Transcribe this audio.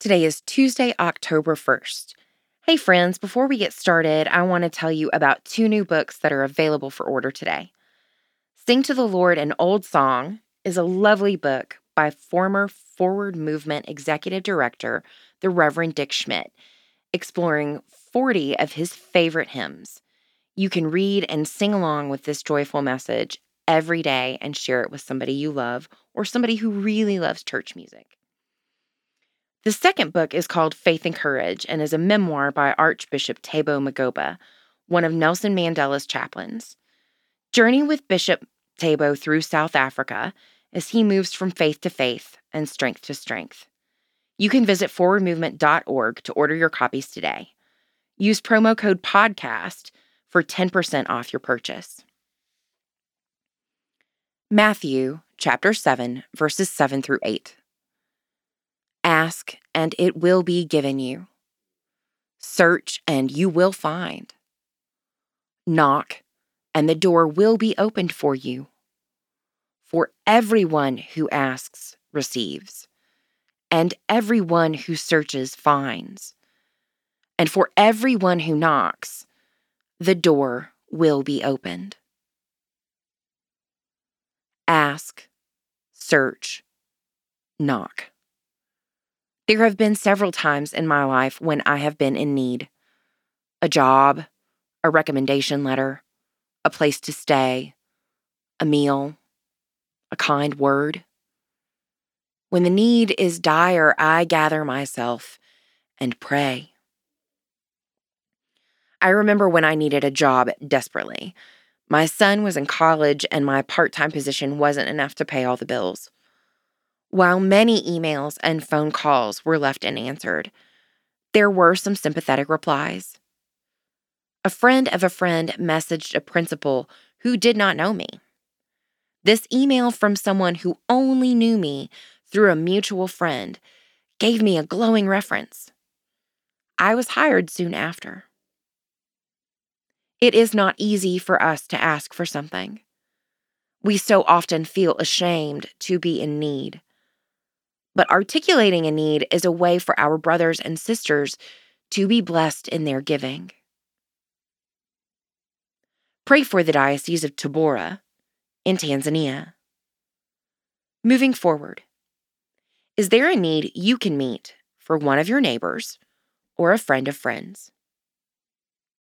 Today is Tuesday, October 1st. Hey, friends, before we get started, I want to tell you about two new books that are available for order today. Sing to the Lord an Old Song is a lovely book by former Forward Movement Executive Director, the Reverend Dick Schmidt, exploring 40 of his favorite hymns. You can read and sing along with this joyful message every day and share it with somebody you love or somebody who really loves church music. The second book is called Faith and Courage and is a memoir by Archbishop Thabo Makgoba, one of Nelson Mandela's chaplains. Journey with Bishop Tabo through South Africa as he moves from faith to faith and strength to strength. You can visit forwardmovement.org to order your copies today. Use promo code PODCAST for 10% off your purchase. Matthew chapter 7 verses 7 through 8. Ask, and it will be given you. Search, and you will find. Knock, and the door will be opened for you. For everyone who asks receives, and everyone who searches finds. And for everyone who knocks, the door will be opened. Ask, search, knock. There have been several times in my life when I have been in need a job, a recommendation letter, a place to stay, a meal, a kind word. When the need is dire, I gather myself and pray. I remember when I needed a job desperately. My son was in college, and my part time position wasn't enough to pay all the bills. While many emails and phone calls were left unanswered, there were some sympathetic replies. A friend of a friend messaged a principal who did not know me. This email from someone who only knew me through a mutual friend gave me a glowing reference. I was hired soon after. It is not easy for us to ask for something. We so often feel ashamed to be in need but articulating a need is a way for our brothers and sisters to be blessed in their giving. Pray for the Diocese of Tabora in Tanzania. Moving forward, is there a need you can meet for one of your neighbors or a friend of friends?